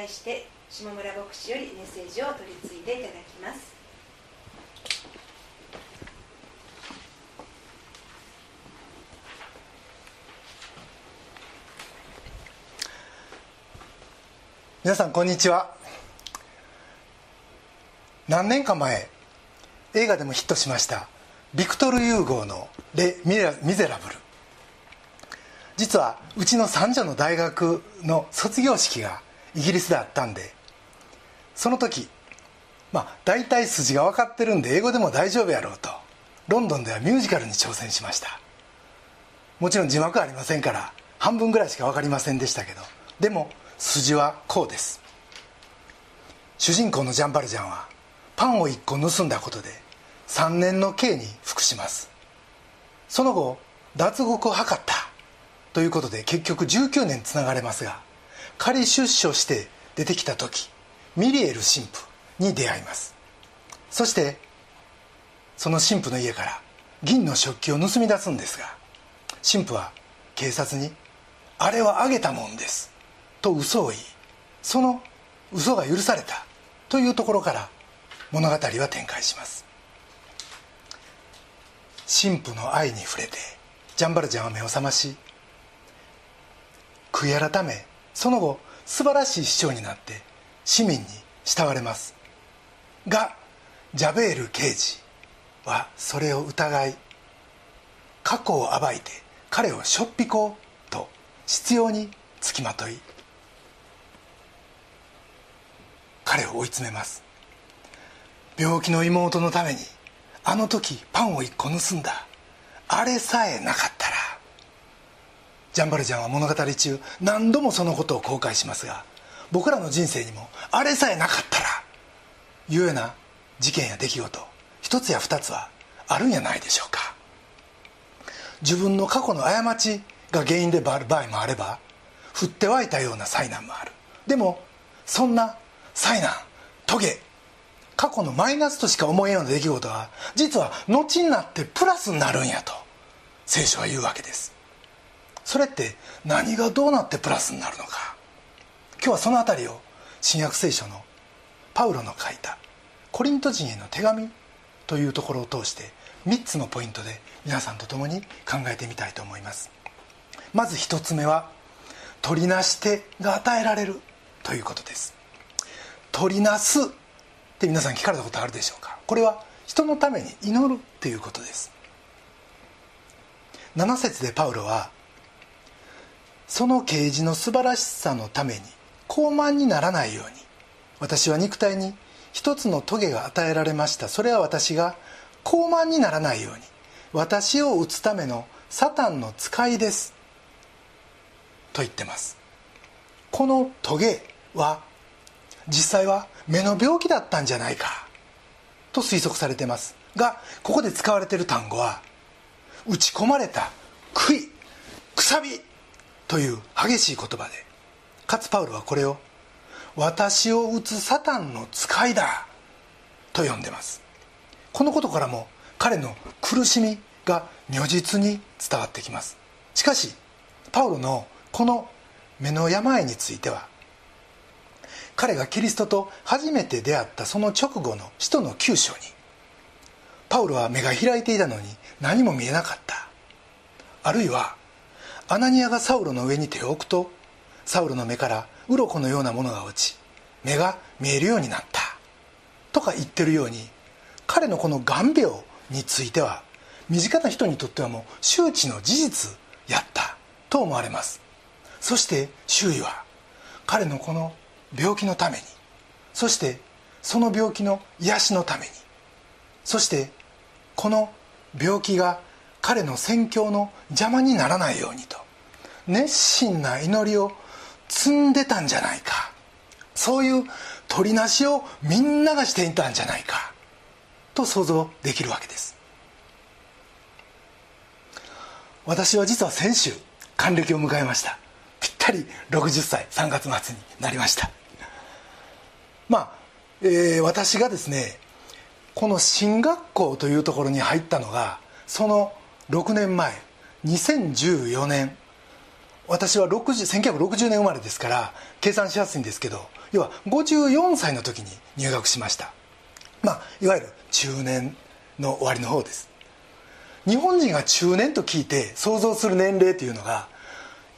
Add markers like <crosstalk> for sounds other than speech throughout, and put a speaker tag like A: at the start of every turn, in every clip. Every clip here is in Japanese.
A: 対して下村牧師よりメッセージを取り継いでいただきます。
B: 皆さんこんにちは。何年か前映画でもヒットしましたビクトル・ユーゴーの「レ・ミゼラブル」実はうちの三女の大学の卒業式がイギリスであったんで。その時まあ大体筋が分かってるんで英語でも大丈夫やろうと。ロンドンではミュージカルに挑戦しました。もちろん字幕ありませんから半分ぐらいしか分かりませんでしたけど。でも筋はこうです。主人公のジャンバルジャンはパンを1個盗んだことで3年の刑に服します。その後脱獄を図ったということで結局19年つながれますが仮出所して出てきた時ミリエル神父に出会います。そしてその神父の家から銀の食器を盗み出すんですが神父は警察に「あれはあげたもんです」と嘘を言いその嘘が許されたというところから物語は展開します。神父の愛に触れてジャンバルジャンは目を覚まし悔い改めその後素晴らしい市長になって市民に慕われます。がジャベール刑事はそれを疑い過去を暴いて彼をしょっぴこうと執拗につきまとい彼を追い詰めます。病気の妹のためにあの時パンを1個盗んだ。あれさえなかったらジャンバルジャンは物語中何度もそのことを後悔しますが僕らの人生にもあれさえなかったらいうような事件や出来事一つや二つはあるんやないでしょうか。自分の過去の過ちが原因である場合もあれば降って湧いたような災難もある。でもそんな災難トゲ過去のマイナスとしか思えんような出来事は実は後になってプラスになるんやと聖書は言うわけです。それって何がどうなってプラスになるのか。今日はその辺りを新約聖書のパウロの書いたコリント人への手紙というところを通して3つのポイントで皆さんと共に考えてみたいと思います。まず1つ目は取りなし手が与えられるということです。取りなすって皆さん聞かれたことあるでしょうか。これは人のために祈るということです。7節でパウロはその啓示の素晴らしさのために高慢にならないように。私は肉体に一つの棘が与えられました。それは私が高慢にならないように。私を打つためのサタンの使いです。と言ってます。この棘は実際は目の病気だったんじゃないか。と推測されてます。がここで使われている単語は打ち込まれた杭くさび。という激しい言葉でかつパウロはこれを私を打つサタンの使いだと呼んでます。このことからも彼の苦しみが如実に伝わってきます。しかしパウロのこの目の病については彼がキリストと初めて出会ったその直後の使徒の9章にパウロは目が開いていたのに何も見えなかった。あるいはアナニアがサウロの上に手を置くとサウロの目から鱗のようなものが落ち目が見えるようになった。とか言ってるように彼のこの眼病については身近な人にとってはもう周知の事実やった。と思われます。そして周囲は彼のこの病気のためにそしてその病気の癒しのためにそしてこの病気が彼の宣教の邪魔にならないようにと。熱心な祈りを積んでたんじゃないか。そういう取りなしをみんながしていたんじゃないか。と想像できるわけです。私は実は先週還暦を迎えました。ぴったり60歳3月末になりました。まあ、えー、私がですねこの進学校というところに入ったのがその6年前2014年私は60 1960年生まれですから計算しやすいんですけど要は54歳の時に入学しました。まあいわゆる中年の終わりの方です。日本人が中年と聞いて想像する年齢というのが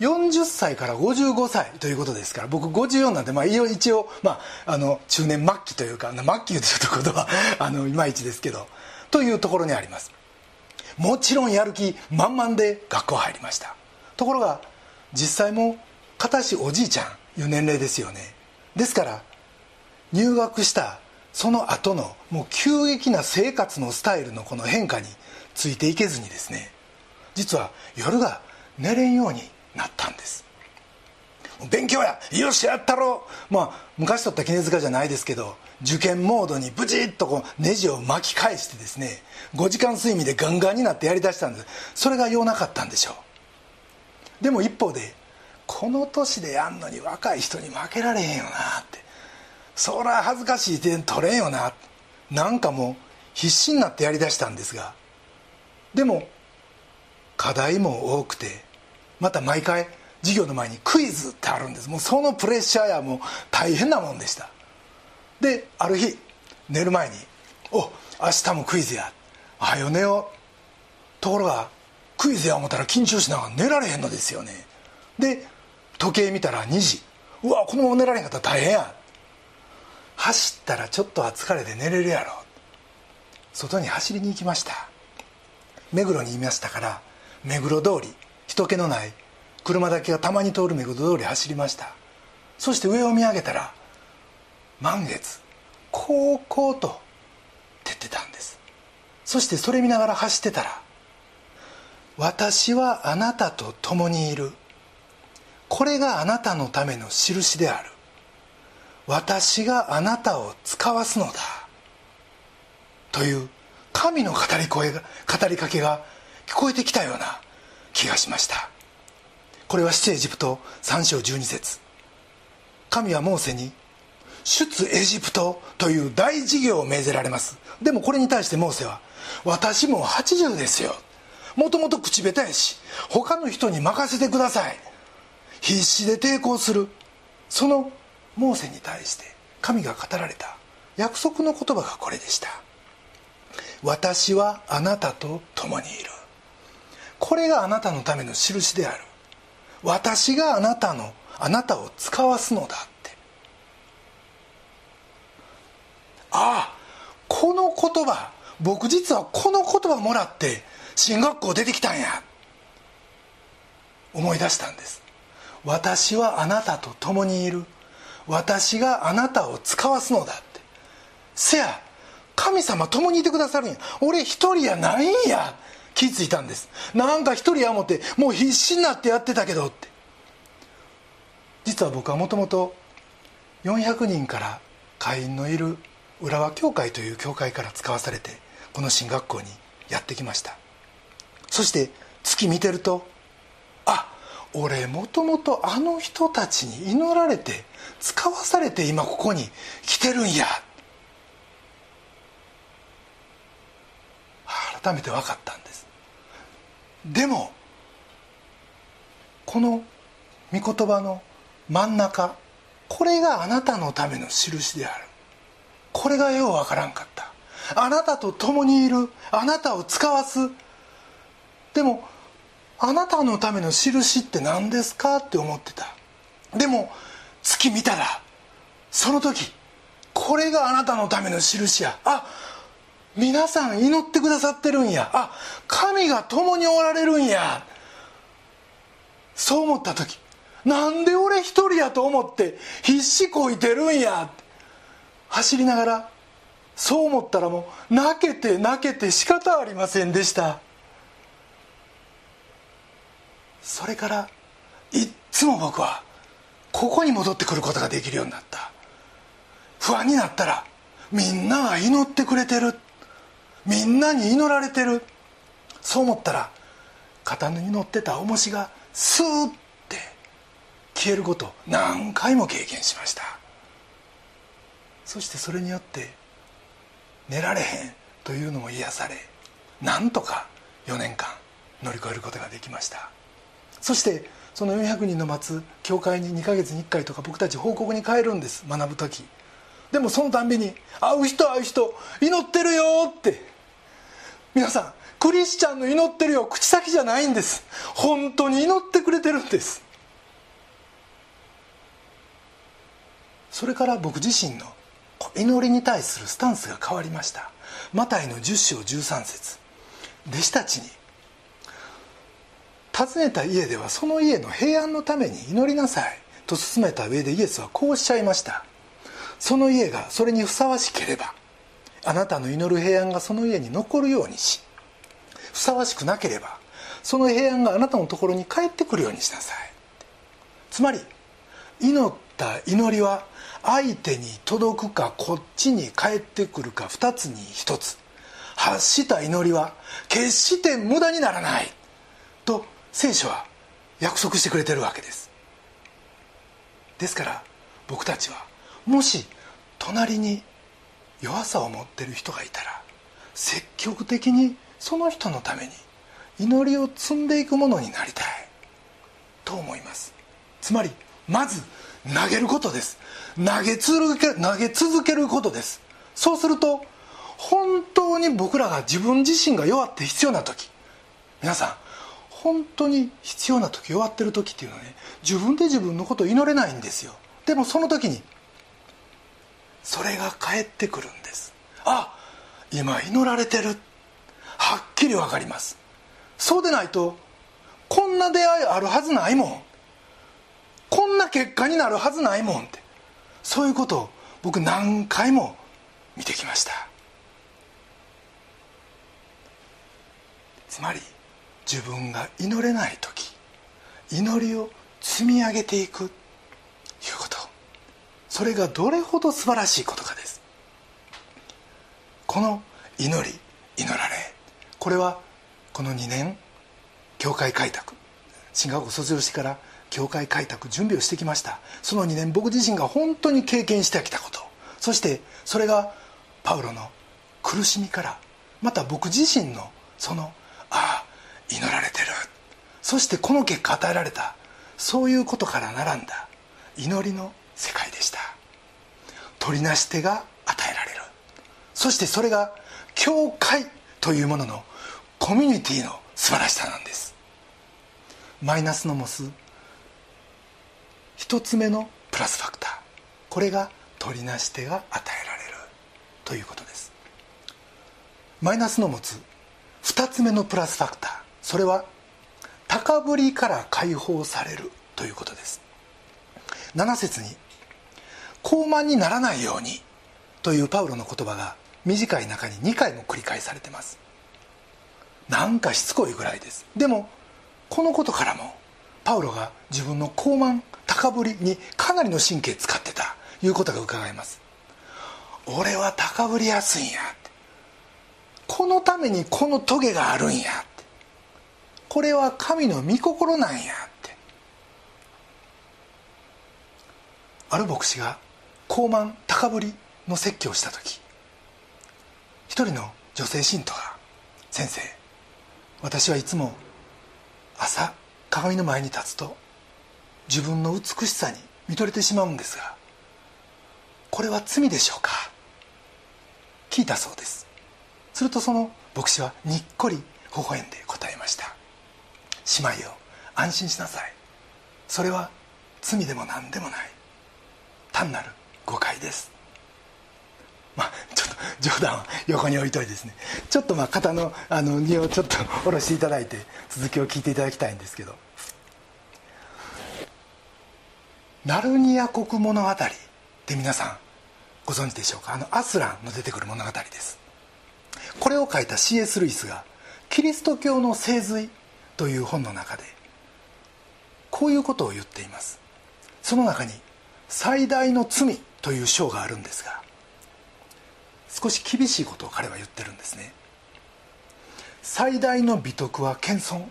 B: 40歳から55歳ということですから僕54なんで、まあ、一応、まあ、あの中年末期というか末期言うとちょっと言葉 <laughs> あのいまいちですけどというところにあります。もちろんやる気満々で学校入りました。ところが実際も片しおじいちゃんいう年齢ですよね。ですから入学したその後のもう急激な生活のスタイルのこの変化についていけずにですね実は夜が寝れんようになったんです。勉強やよしやったろ。うまあ昔取った杵塚じゃないですけど受験モードにブチッとこうネジを巻き返してですね5時間睡眠でガンガンになってやりだしたんです。それが用なかったんでしょう。でも一方でこの年でやんのに若い人に負けられへんよなって。そら恥ずかしい点取れんよな。なんかもう必死になってやりだしたんですが。でも課題も多くてまた毎回授業の前にクイズってあるんです。もうそのプレッシャーやもう大変なもんでした。である日寝る前に「お明日もクイズや。はよ寝よう」ところがクイズや思ったら緊張しながら寝られへんのですよね。で時計見たら2時。うわこのまま寝られへんかったら大変や。走ったらちょっとは疲れて寝れるやろ。外に走りに行きました。目黒にいましたから目黒通り人気のない車だけがたまに通る目黒通り走りました。そして上を見上げたら満月こうこうと照ってたんです。そしてそれ見ながら走ってたら「私はあなたと共にいる」これがあなたのための印である。私があなたを使わすのだ。という神の語り声が語りかけが聞こえてきたような気がしました。これは出エジプト3章12節。神はモーセに出エジプトという大事業を命ぜられます。でもこれに対してモーセは私も80ですよ。もともと口下手やし他の人に任せてください。必死で抵抗する。そのモーセに対して神が語られた。約束の言葉がこれでした。私はあなたと共にいる。これがあなたのための印である。私があなたのあなたを使わすのだって。ああこの言葉。僕実はこの言葉もらって進学校出てきたんや。思い出したんです。私はあなたと共にいる。私があなたを使わすのだって。せや神様共にいてくださるんや。俺一人やないんや。気付いたんです。なんか一人や思ってもう必死になってやってたけどって。実は僕はもともと400人から会員のいる浦和教会という教会から使わされてこの進学校にやってきました。そして月見てるとあ俺もともとあの人たちに祈られて使わされて今ここに来てるんや。改めて分かったんです。でもこの御言葉の真ん中これがあなたのための印である。これがよう分からんかった。あなたと共にいるあなたを使わすでもあなたのための印って何ですかって思ってた。でも月見たらその時これがあなたのための印や。あ皆さん祈ってくださってるんや。あ神が共におられるんや。そう思った時なんで俺一人やと思って必死こいてるんや。走りながらそう思ったらもう泣けて泣けて仕方ありませんでした。それからいっつも僕はここに戻ってくることができるようになった。不安になったらみんなが祈ってくれてる。みんなに祈られてる。そう思ったら肩に乗ってた重しがスーッて消えること何回も経験しました。そしてそれによって寝られへんというのも癒されなんとか4年間乗り越えることができました。そしてその400人の待つ教会に2ヶ月に1回とか僕たち報告に帰るんです学ぶ時。でもそのたんびに「会う人会う人祈ってるよ」って。皆さんクリスチャンの祈ってるよ口先じゃないんです。本当に祈ってくれてるんです。それから僕自身の祈りに対するスタンスが変わりました。マタイの10章13節。弟子たちに訪ねた家ではその家の平安のために祈りなさいと勧めた上でイエスはこうおっしゃいました。その家がそれにふさわしければあなたの祈る平安がその家に残るようにしふさわしくなければその平安があなたのところに帰ってくるようにしなさい。つまり祈った祈りは相手に届くかこっちに帰ってくるか2つに1つ。発した祈りは決して無駄にならない。聖書は約束してくれてるわけです。ですから僕たちはもし隣に弱さを持ってる人がいたら積極的にその人のために祈りを積んでいくものになりたい。と思います。つまりまず投げることです。投げ続け投げ続けることです。そうすると本当に僕らが自分自身が弱って必要な時皆さん本当に必要な時弱ってる時っていうのはね自分で自分のことを祈れないんですよ。でもその時にそれが返ってくるんです。あ今祈られてる。はっきり分かります。そうでないとこんな出会いあるはずないもん。こんな結果になるはずないもんって。そういうことを僕何回も見てきました。つまり自分が祈れない時祈りを積み上げていくいうこと。それがどれほど素晴らしいことかです。この祈り祈られ。これはこの2年教会開拓。進学校卒業してから教会開拓準備をしてきました。その2年僕自身が本当に経験してきたこと。そしてそれがパウロの苦しみからまた僕自身のその祈られてる。そしてこの結果与えられた。そういうことから並んだ。祈りの世界でした。取りなし手が与えられる。そしてそれが教会というもののコミュニティの素晴らしさなんです。マイナスのモス。一つ目のプラスファクター。これが取りなし手が与えられる。ということです。マイナスの持つ二つ目のプラスファクター。それは高ぶりから解放されるということです。7節に「高慢にならないように」というパウロの言葉が短い中に2回も繰り返されてます。なんかしつこいぐらいです。でもこのことからもパウロが自分の高慢高ぶりにかなりの神経使ってたいうことが伺えます。俺は高ぶりやすいんやこのためにこのトゲがあるんやこれは神の御心なんやって。ある牧師が高慢高ぶりの説教をした時一人の女性信徒が「先生私はいつも朝鏡の前に立つと自分の美しさに見とれてしまうんですがこれは罪でしょうか？聞いたそうです。するとその牧師はにっこり微笑んで答えました。姉妹よ。安心しなさい。それは罪でも何でもない。単なる誤解です。まあちょっと冗談は横に置いといてですね。ちょっとまあ肩のあの荷をちょっと下ろしていただいて続きを聞いていただきたいんですけど。ナルニア国物語って皆さんご存知でしょうか？あのアスランの出てくる物語です。これを書いた C.S. ルイスが「キリスト教の聖髄」という本の中でこういうことを言っています。その中に「最大の罪」という章があるんですが少し厳しいことを彼は言ってるんですね。最大の美徳は謙遜。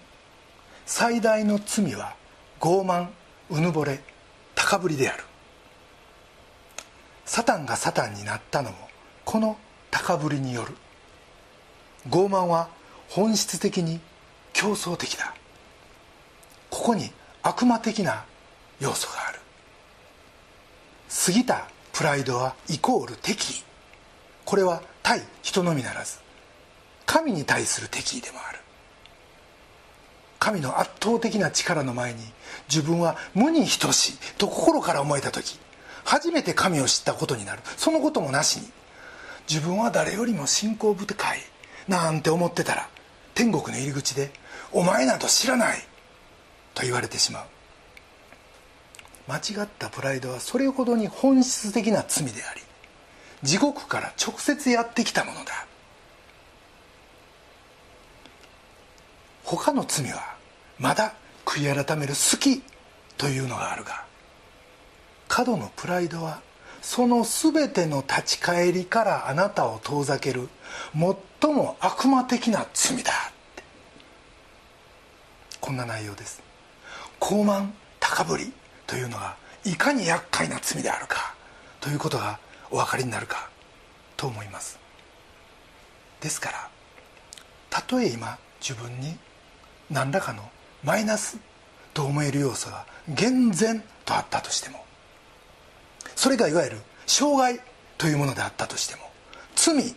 B: 最大の罪は傲慢うぬぼれ高ぶりである。サタンがサタンになったのもこの高ぶりによる。傲慢は本質的に競争的だ。ここに悪魔的な要素がある。過ぎたプライドはイコール敵。意これは対人のみならず神に対する敵意でもある。神の圧倒的な力の前に自分は無に等しいと心から思えた時初めて神を知ったことになる。そのこともなしに自分は誰よりも信仰深いなんて思ってたら天国の入り口で「お前など知らない」と言われてしまう。間違ったプライドはそれほどに本質的な罪であり地獄から直接やってきたものだ。他の罪はまだ悔い改める好きというのがあるが過度のプライドはその全ての立ち返りからあなたを遠ざける最も悪魔的な罪だ。こんな内容です。高慢高ぶりというのがいかに厄介な罪であるかということがお分かりになるかと思います。ですからたとえ今自分に何らかのマイナスと思える要素が厳然とあったとしてもそれがいわゆる障害というものであったとしても罪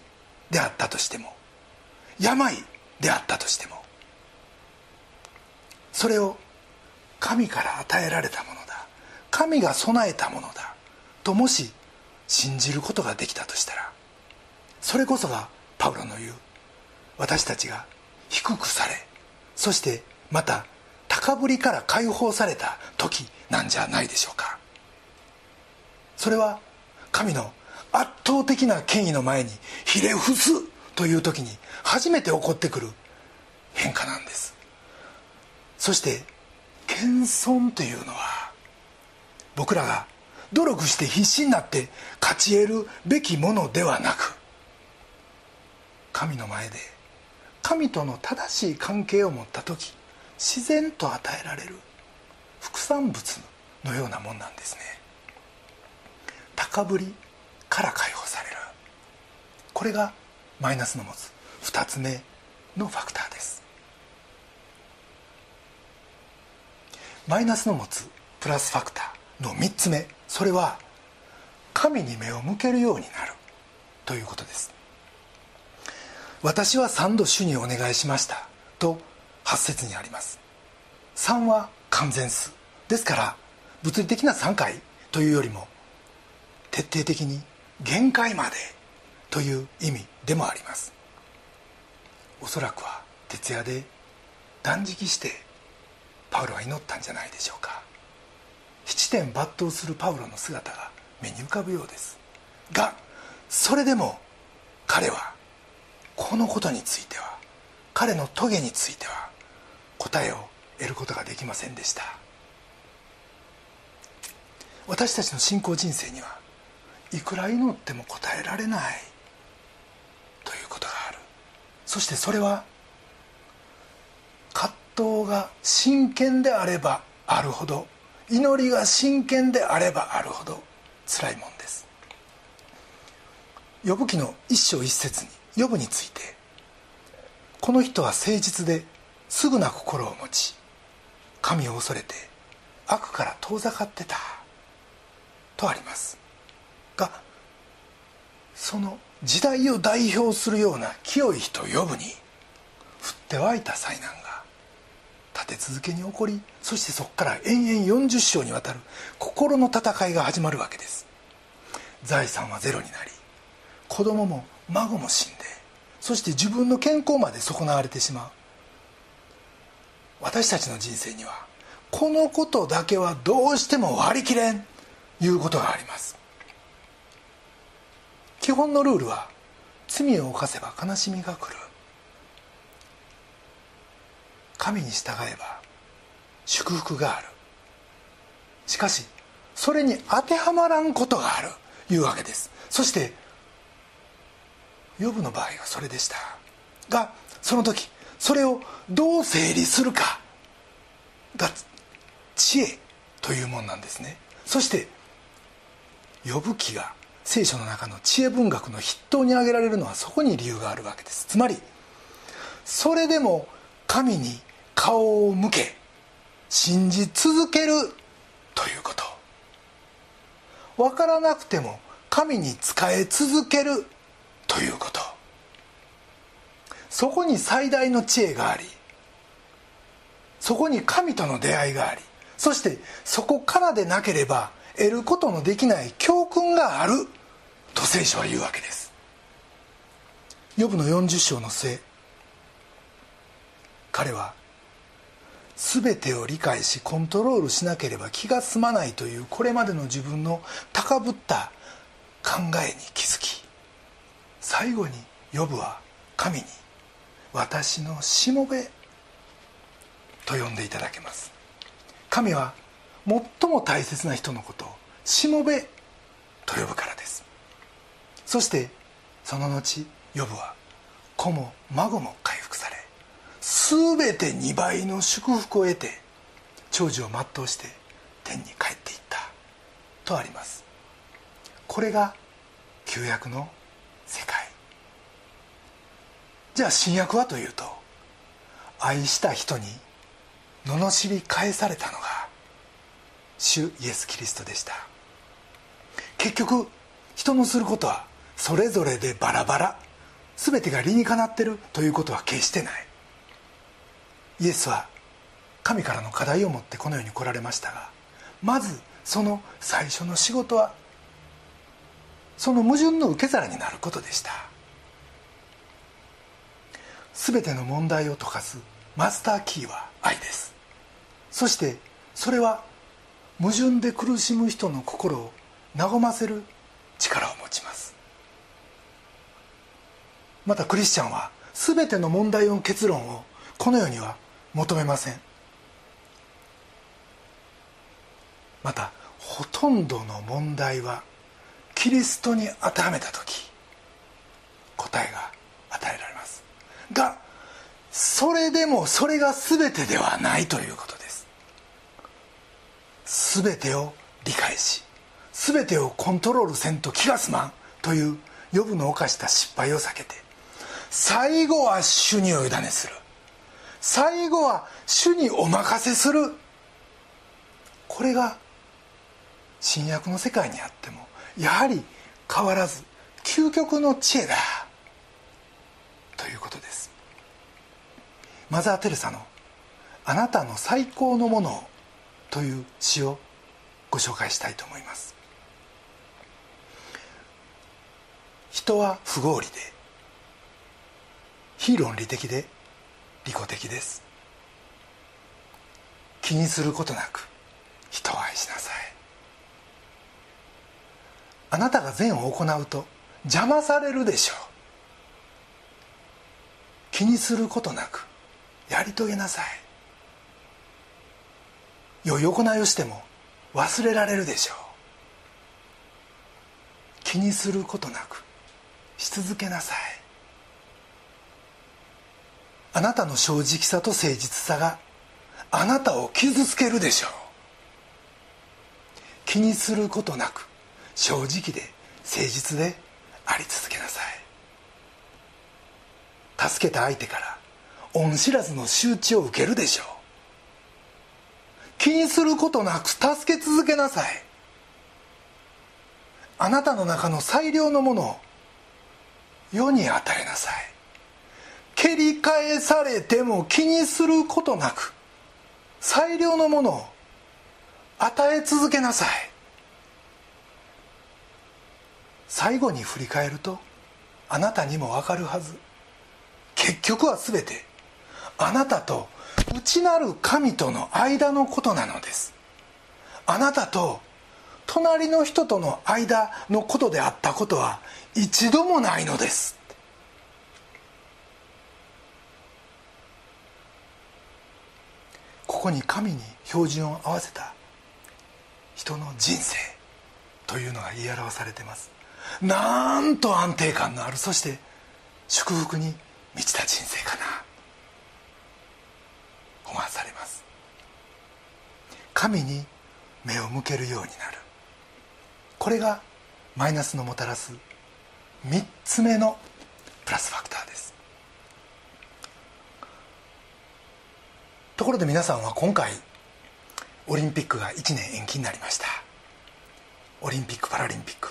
B: であったとしても病であったとしてもそれを神から与えられたものだ。神が備えたものだ。ともし信じることができたとしたらそれこそがパウロの言う私たちが低くされそしてまた高ぶりから解放された時なんじゃないでしょうか。それは神の圧倒的な権威の前にひれ伏すという時に初めて起こってくる変化なんです。そして謙遜というのは僕らが努力して必死になって勝ち得るべきものではなく神の前で神との正しい関係を持った時自然と与えられる副産物のようなもんなんですね。高ぶりから解放される。これがマイナスの持つ2つ目のファクターです。マイナスの持つプラスファクターの3つ目。それは神に目を向けるようになる。ということです。私は3度主にお願いしました。と8節にあります。3は完全数。ですから物理的な3回。というよりも徹底的に限界まで。という意味でもあります。おそらくは徹夜で断食してパウロは祈ったんじゃないでしょうか。七点抜刀するパウロの姿が目に浮かぶようです。がそれでも彼はこのことについては彼の棘については答えを得ることができませんでした。私たちの信仰人生にはいくら祈っても答えられないということがある。そしてそれは葛藤が真剣であればあるほど祈りが真剣であればあるほど辛いもんです。呼ぶ記の一章一節に呼ぶについてこの人は誠実ですぐな心を持ち神を恐れて悪から遠ざかってたとあります。がその時代を代表するような清い人呼ぶに降って湧いた災難が立て続けに起こりそしてそこから延々40章にわたる心の戦いが始まるわけです。財産はゼロになり子供も孫も死んでそして自分の健康まで損なわれてしまう。私たちの人生にはこのことだけはどうしても割り切れんいうことがあります。基本のルールは罪を犯せば悲しみが来る。神に従えば祝福がある。しかしそれに当てはまらんことがある。いうわけです。そしてヨブの場合はそれでした。がその時それをどう整理するかが知恵というもんなんですね。そして呼ぶ記が聖書の中の知恵文学の筆頭に挙げられるのはそこに理由があるわけです。つまりそれでも神に顔を向け信じ続けるということ。分からなくても神に仕え続けるということ。そこに最大の知恵がありそこに神との出会いがありそしてそこからでなければ得ることのできない教訓があると聖書は言うわけです。ヨブの40章の末彼は全てを理解しコントロールしなければ気が済まないというこれまでの自分の高ぶった考えに気づき最後にヨブは神に「私のしもべ」と呼んでいただけます。神は最も大切な人のことをしもべと呼ぶからです。そしてその後ヨブは子も孫も回復され全て2倍の祝福を得て長寿を全うして天に帰っていったとあります。これが旧約の世界。じゃあ新約はというと愛した人に罵り返されたのが主イエス・キリストでした。結局人のすることはそれぞれでバラバラ全てが理にかなってるということは決してない。イエスは神からの課題を持ってこの世に来られましたがまずその最初の仕事はその矛盾の受け皿になることでした。全ての問題を解かすマスターキーは愛です。そしてそれは矛盾で苦しむ人の心を和ませる力を持ちます。またクリスチャンは全ての問題の結論をこの世には求めません。またほとんどの問題はキリストに当てはめた時答えが与えられます。がそれでもそれが全てではないということです。全てを理解し全てをコントロールせんと気が済まんという予部の犯した失敗を避けて最後は主にお委ねする。最後は主にお任せする。これが新約の世界にあってもやはり変わらず究極の知恵だ。ということです。マザー・テレサの「あなたの最高のものを」という詩をご紹介したいと思います。人は不合理で非論理的で利己的です。気にすることなく人を愛しなさい。あなたが善を行うと邪魔されるでしょう。気にすることなくやり遂げなさい。良い行いをしても忘れられるでしょう。気にすることなくし続けなさい。あなたの正直さと誠実さがあなたを傷つけるでしょう。気にすることなく正直で誠実であり続けなさい。助けた相手から恩知らずの仕打ちを受けるでしょう。気にすることなく助け続けなさい。あなたの中の最良のものを世に与えなさい。蹴り返されても気にすることなく最良のものを与え続けなさい。最後に振り返るとあなたにも分かるはず。結局は全てあなたと内なる神との間のことなのです。あなたと隣の人との間のことであったことは一度もないのです。ここに神に標準を合わせた人の人生というのが言い表されています。なんと安定感のあるそして祝福に満ちた人生かな。思わされます。神に目を向けるようになる。これがマイナスのもたらす3つ目のプラスファクターです。ところで皆さんは今回オリンピックが1年延期になりました。オリンピック・パラリンピック。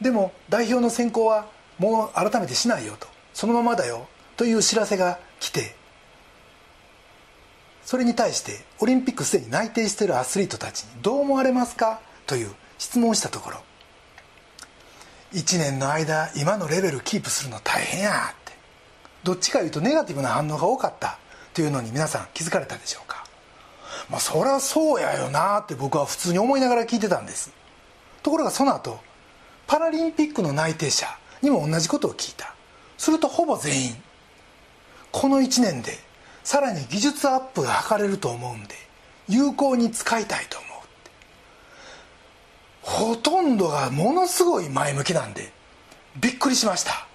B: でも代表の選考はもう改めてしないよと。そのままだよ。という知らせが来て。それに対してオリンピックすでに内定しているアスリートたちにどう思われますか？という質問をしたところ。1年の間今のレベルキープするの大変やって。どっちかいうとネガティブな反応が多かった。というのに皆さん気づかれたでしょうか？まあそりゃそうやよなって僕は普通に思いながら聞いてたんです。ところがその後パラリンピックの内定者にも同じことを聞いた。するとほぼ全員この1年でさらに技術アップが図れると思うんで有効に使いたいと思うほとんどがものすごい前向きなんでびっくりしました。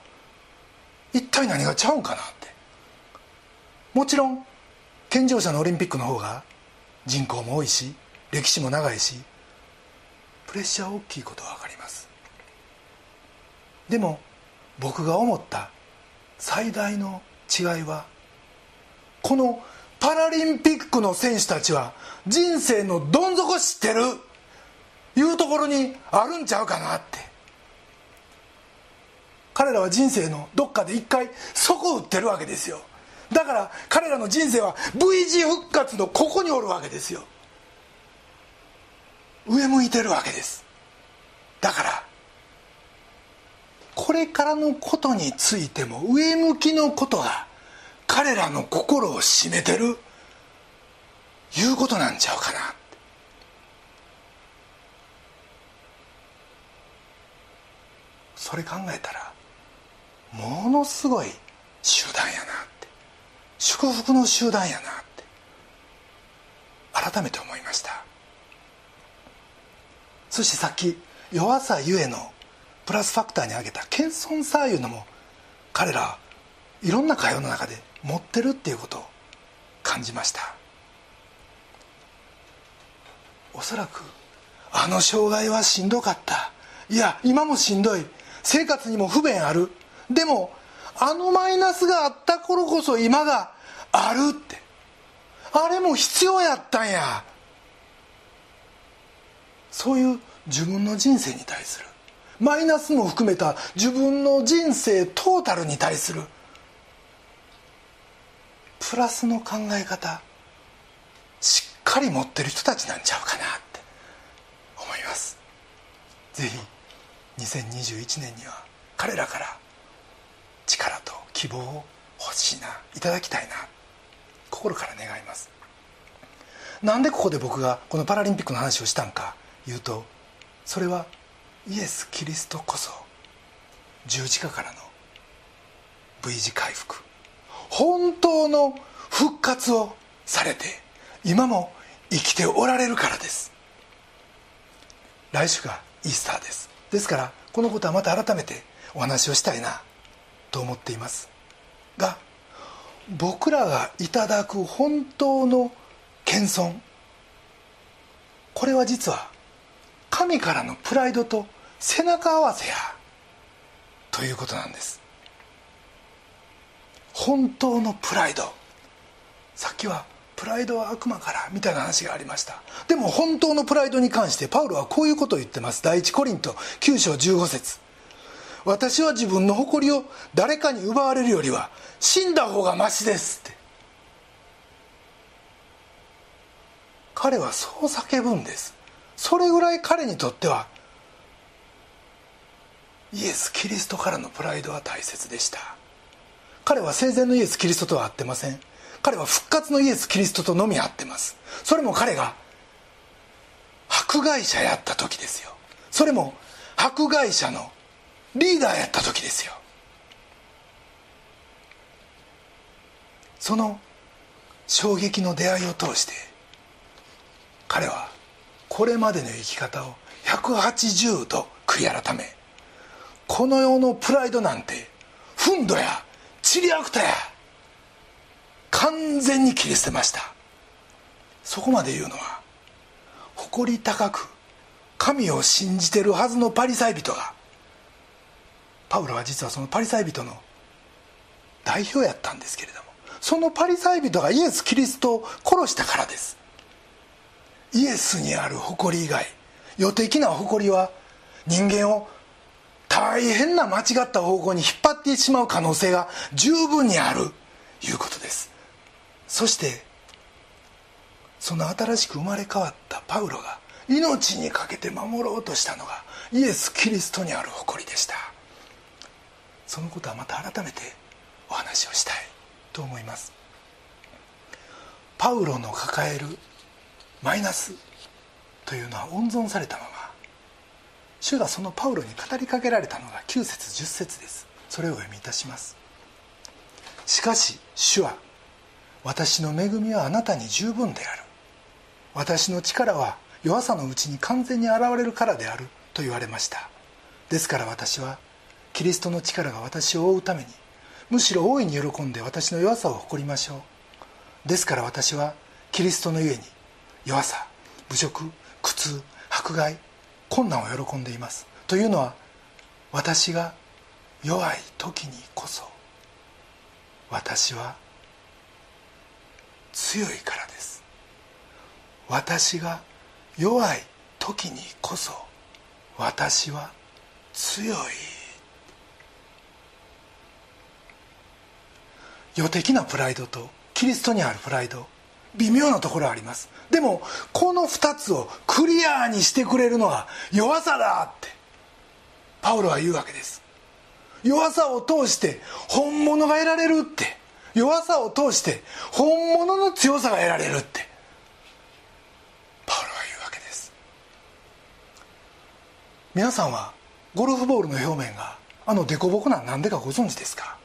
B: 一体何がちゃうんかなもちろん健常者のオリンピックの方が人口も多いし歴史も長いしプレッシャー大きいことは分かります。でも僕が思った最大の違いはこのパラリンピックの選手たちは人生のどん底知ってるいうところにあるんちゃうかなって。彼らは人生のどっかで一回底打ってるわけですよ。だから彼らの人生は V 字復活のここにおるわけですよ。上向いてるわけです。だからこれからのことについても上向きのことが彼らの心を占めてるいうことなんちゃうかな。それ考えたらものすごい集団やな。祝福の集団やなって改めて思いました。そしてさっき弱さゆえのプラスファクターに挙げた謙遜さいうのも彼らいろんな会話の中で持ってるっていうことを感じました。おそらくあの障害はしんどかった。いや今もしんどい。生活にも不便ある。でもあのマイナスがあった頃こそ今があるって。あれも必要やったんや。そういう自分の人生に対する。マイナスも含めた自分の人生トータルに対する。プラスの考え方しっかり持ってる人たちなんちゃうかなって。思います。ぜひ2021年には彼らから力と希望を欲しいないただきたいな心から願います。なんでここで僕がこのパラリンピックの話をしたんか言うとそれはイエス・キリストこそ十字架からの V 字回復本当の復活をされて今も生きておられるからです。来週がイースターです。ですからこのことはまた改めてお話をしたいな。と思っています。が僕らがいただく本当の謙遜これは実は神からのプライドと背中合わせやということなんです。本当のプライド。さっきはプライドは悪魔からみたいな話がありました。でも本当のプライドに関してパウロはこういうことを言ってます。第一コリント9章15節。私は自分の誇りを誰かに奪われるよりは死んだ方がましですって。彼はそう叫ぶんです。それぐらい彼にとってはイエス・キリストからのプライドは大切でした。彼は生前のイエス・キリストとは会ってません。彼は復活のイエス・キリストとのみ会ってます。それも彼が迫害者やった時ですよ。それも迫害者のリーダーやった時ですよ。その衝撃の出会いを通して彼はこれまでの生き方を180度悔い改めこの世のプライドなんて憤怒やチリアクタや完全に切り捨てました。そこまで言うのは誇り高く神を信じてるはずのパリサイ人がパウロは実はそのパリサイ人の代表やったんですけれどもそのパリサイ人がイエス・キリストを殺したからです。イエスにある誇り以外予的な誇りは人間を大変な間違った方向に引っ張ってしまう可能性が十分にあるいうことです。そしてその新しく生まれ変わったパウロが命にかけて守ろうとしたのがイエス・キリストにある誇りでした。そのことはまた改めてお話をしたいと思います。パウロの抱えるマイナスというのは温存されたまま主がそのパウロに語りかけられたのが9節10節です。それを読みいたします。しかし主は私の恵みはあなたに十分である。私の力は弱さのうちに完全に現れるからであると言われました。ですから私はキリストの力が私を覆うためにむしろ大いに喜んで私の弱さを誇りましょう。ですから私はキリストのゆえに弱さ侮辱苦痛迫害困難を喜んでいます。というのは私が弱い時にこそ私は強いからです。私が弱い時にこそ私は強い予的なプライドとキリストにあるプライド微妙なところあります。でもこの2つをクリアにしてくれるのは弱さだってパウロは言うわけです。弱さを通して本物が得られるって弱さを通して本物の強さが得られるってパウロは言うわけです。皆さんはゴルフボールの表面があの凸凹なんなんでかご存知ですか？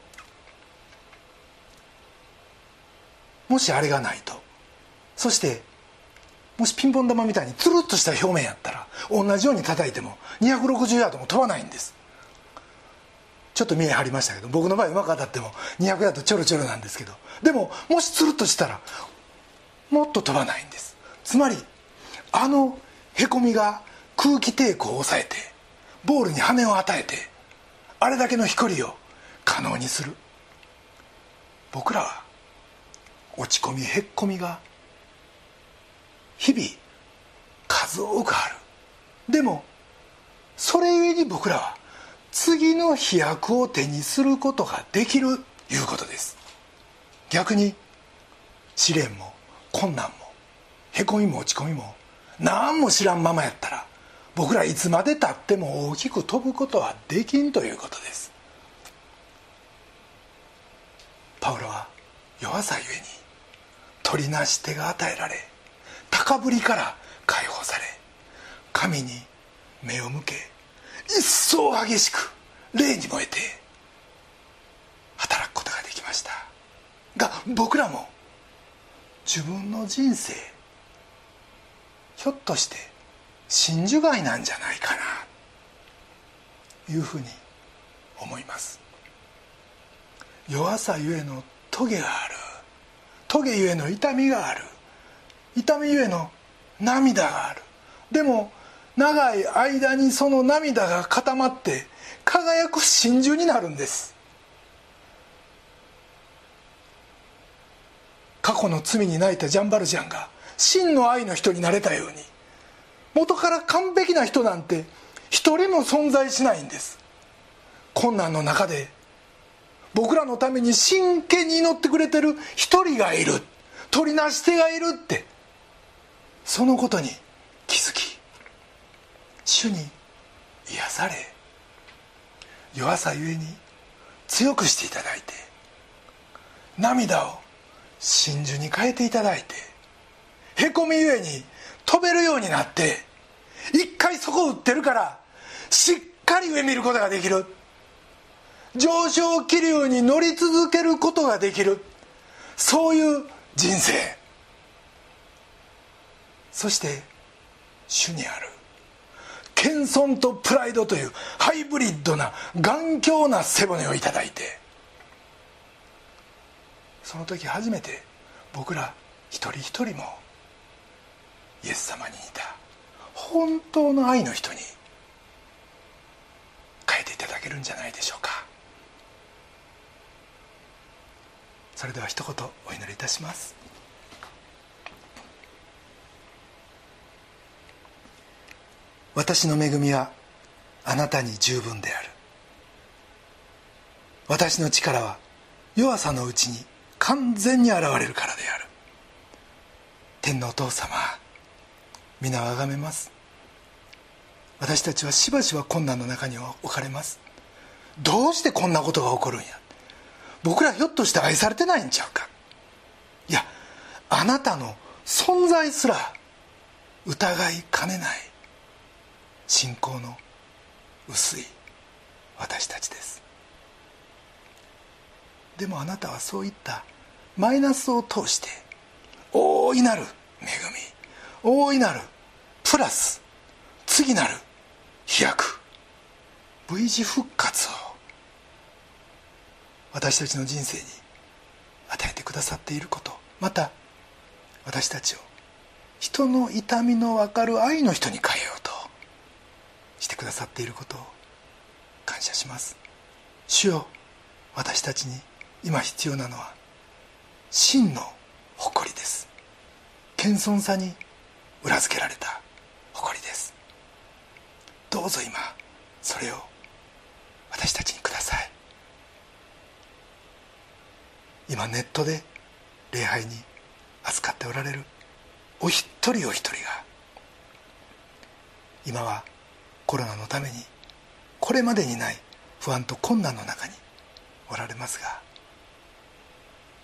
B: もしあれがないと。そしてもしピンポン玉みたいにつるっとした表面やったら同じように叩いても260ヤードも飛ばないんです。ちょっと見え張りましたけど僕の場合うまく当たっても200ヤードちょろちょろなんですけど。でももしつるっとしたらもっと飛ばないんです。つまりあのへこみが空気抵抗を抑えてボールに羽を与えてあれだけの飛距離を可能にする。僕らは落ち込みへっこみが日々数多くある。でもそれゆえに僕らは次の飛躍を手にすることができるいうことです。逆に試練も困難もへこみも落ち込みも何も知らんままやったら僕らいつまでたっても大きく飛ぶことはできんということです。パウロは弱さゆえに取りなし手が与えられ高ぶりから解放され神に目を向け一層激しく霊に燃えて働くことができました。が僕らも自分の人生ひょっとして真珠貝なんじゃないかないうふうに思います。弱さゆえのトゲがある。トゲゆえの痛みがある。痛みゆえの涙がある。でも長い間にその涙が固まって輝く真珠になるんです。過去の罪に泣いたジャンバルジャンが真の愛の人になれたように元から完璧な人なんて一人も存在しないんです。困難の中で僕らのために真剣に祈ってくれてる一人がいる。取りなし手がいるって。そのことに気づき主に癒され弱さゆえに強くしていただいて涙を真珠に変えていただいてへこみゆえに飛べるようになって一回そこを打ってるからしっかり上見ることができる。上昇気流に乗り続けることができる。そういう人生。そして主にある。謙遜とプライドというハイブリッドな頑強な背骨をいただいて。その時初めて僕ら一人一人もイエス様に似た。本当の愛の人に変えていただけるんじゃないでしょうか。それでは一言お祈りいたします。私の恵みはあなたに十分である。私の力は弱さのうちに完全に現れるからである。天のお父様皆をあがめます。私たちはしばしば困難の中に置かれます。どうしてこんなことが起こるんや。僕らひょっとして愛されてないんちゃうか？いやあなたの存在すら疑いかねない信仰の薄い私たちです。でもあなたはそういったマイナスを通して大いなる恵み大いなるプラス次なる飛躍 V 字復活を私たちの人生に与えてくださっていること。また私たちを人の痛みの分かる愛の人に変えようとしてくださっていることを感謝します。主よ私たちに今必要なのは真の誇りです。謙遜さに裏付けられた誇りです。どうぞ今それを私たちにください今ネットで礼拝に扱っておられる。お一人お一人が。今はコロナのためにこれまでにない不安と困難の中におられますが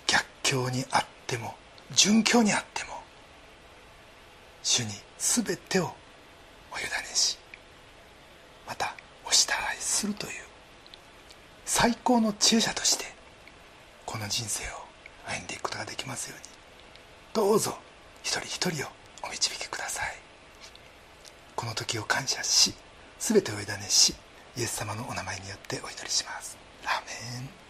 B: 逆境にあっても順境にあっても主に全てをお委ねしまたお従いするという最高の知恵者としてこの人生を歩んでいくことができますように。どうぞ一人一人をお導きください。この時を感謝し全てを委ねしイエス様のお名前によってお祈りします。アーメン。